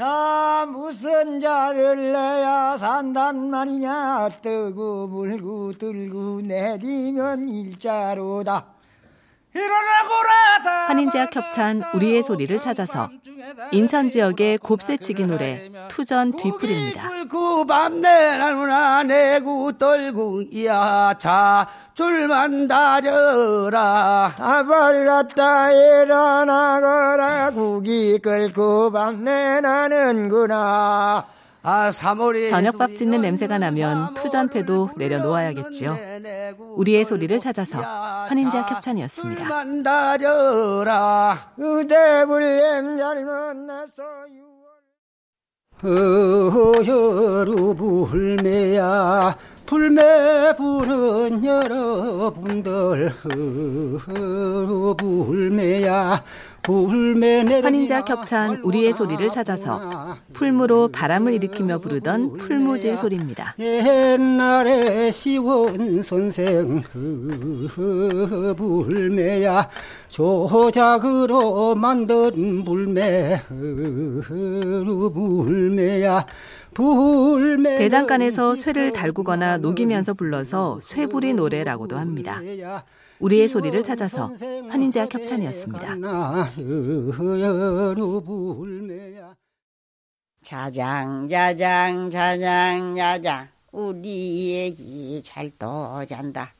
자 무슨 자를 내야 산단 말이냐? 뜨고 물고 들고 내리면 일자로다 한인제약 협찬 우리의 소리를 찾아서 인천 지역의 곱새치기 노래 투전 뒤풀입니다. 줄만 다려라. 아발 갔다 일어나거라. 국이 끌고 밤내 나는구나 아, 저녁밥 짓는 냄새가 나면 투전패도 내려놓아야겠지요. 우리의 소리를 찾아서 환인제약 협찬이었습니다. 어여루 불매야 불매 부는 여러 어여루 불매야 환인자 겹찬 우리의 소리를 찾아서 풀무로 바람을 일으키며 부르던 풀무질 소리입니다. 옛날에 시원 선생 불매야. 조작으로 만든 불매 불매야. 대장간에서 쇠를 달구거나 녹이면서 불러서 쇠부리 노래라고도 합니다. 우리의 소리를 찾아서 환인제와 협찬이었습니다. 자장 자장 자장 야장 우리 애기 잘 떠 잔다.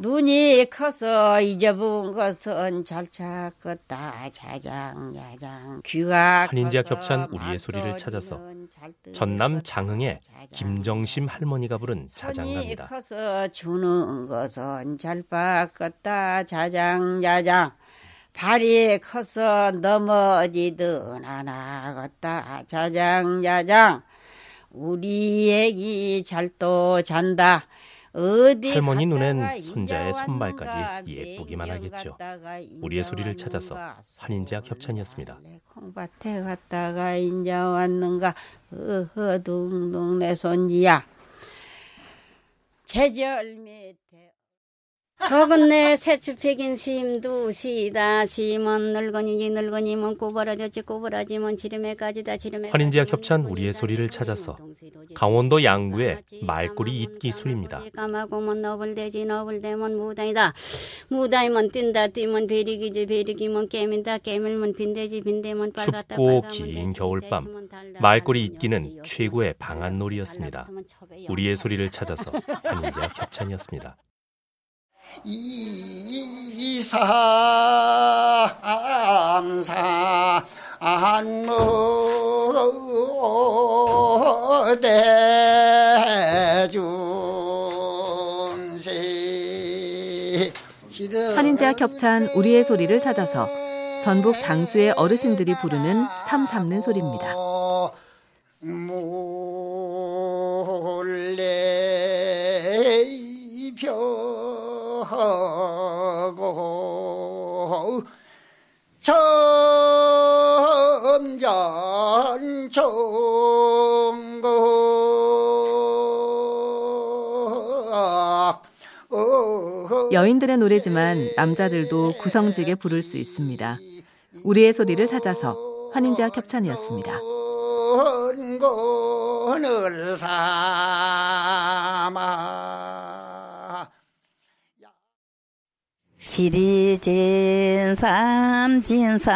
눈이 커서 잊어본 것은 잘 찾겠다. 자장 야장. 귀가 한인지와 겹찬 우리의 소리를 찾아서 전남 장흥의 김정심 할머니가 부른 자장가입니다. 커서 주는 것은 잘 받겠다. 자장 야장. 발이 커서 넘어지든 안 하겠다. 자장 야장. 우리 애기 잘 또 잔다 할머니 눈엔 손자의 손발까지 예쁘기만 하겠죠. 우리의 소리를 찾아서 한인제약 협찬이었습니다. 콩밭에 갔다가 인제 왔는가 어허둥둥 내 손지야. 제절 밑에 적은내 새추패긴 심도 시다 심은 늙은이지 늙은이면 꼬부라졌지 꼬부라지면 지름에까지다 지름에 환인제약 협찬 우리의 소리를 찾아서 강원도 양구의 말꼬리 잇기 술입니다. 까마고면 너블대지 너블대면 무다이다 무다이면 뛴다 뛰면 베리기지 베리기면 깨민다 깨밀면 빈대지 빈대면 빨갛다 춥고 긴 겨울밤 말꼬리 잇기는 최고의 방안놀이였습니다. 우리의 소리를 찾아서 환인제약 협찬이었습니다. 이삼사 안무대중세 환인제와 겹찬 우리의 소리를 찾아서 전북 장수의 어르신들이 부르는 삼 삼는 소리입니다. 몰 여인들의 노래지만 남자들도 구성지게 부를 수 있습니다. 우리의 소리를 찾아서 환인제와 협찬이었습니다. 지리진 삼진상가래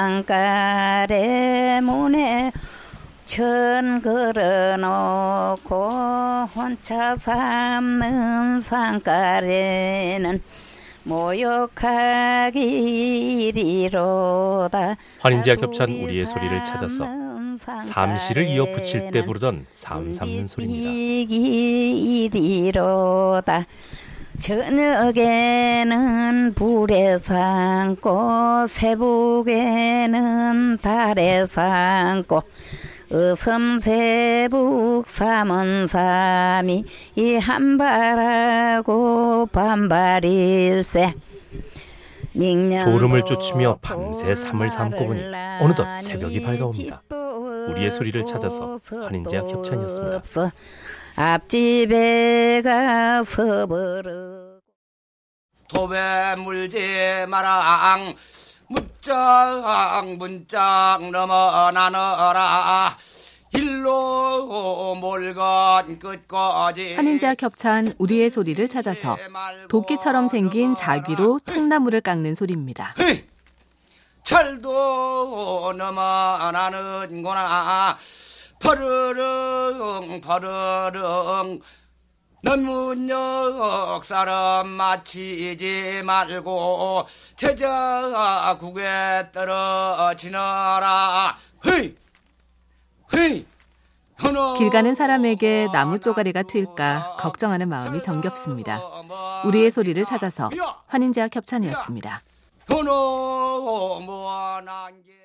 문에 천 걸어놓고 혼자 삼는 상가래는 모욕하기리로다 환인제와 협찬 우리의 소리를 찾아서 삼시를 이어 붙일 때 부르던 삼 삼는 소리입니다. 저녁에는 불에 삼고 새벽에는 달에 삼고 어섬세북 삼원삼이 이 한발하고 반발일세 졸음을 쫓으며 밤새 삼을 삼고 보니 어느덧 새벽이 밝아옵니다. 우리의 소리를 찾아서 환인제약 협찬이었습니다. 앞집에 가서 버릇 도배 물지 마라 짝짝 문짝 넘어 나너라 일로 몰건 끝까지 환인제와 겹찬 우리의 소리를 찾아서 도끼처럼 생긴 자귀로 통나무를 깎는 소리입니다. 헤이! 철도 넘어 나는구나 퍼르릉 퍼르릉 넘문역 사람 마치지 말고 제자국에 떨어지너라. 헤이! 헤이! 길 가는 사람에게 나무 쪼가리가 튈까 걱정하는 마음이 정겹습니다. 우리의 소리를 찾아서. 번호 뭐난게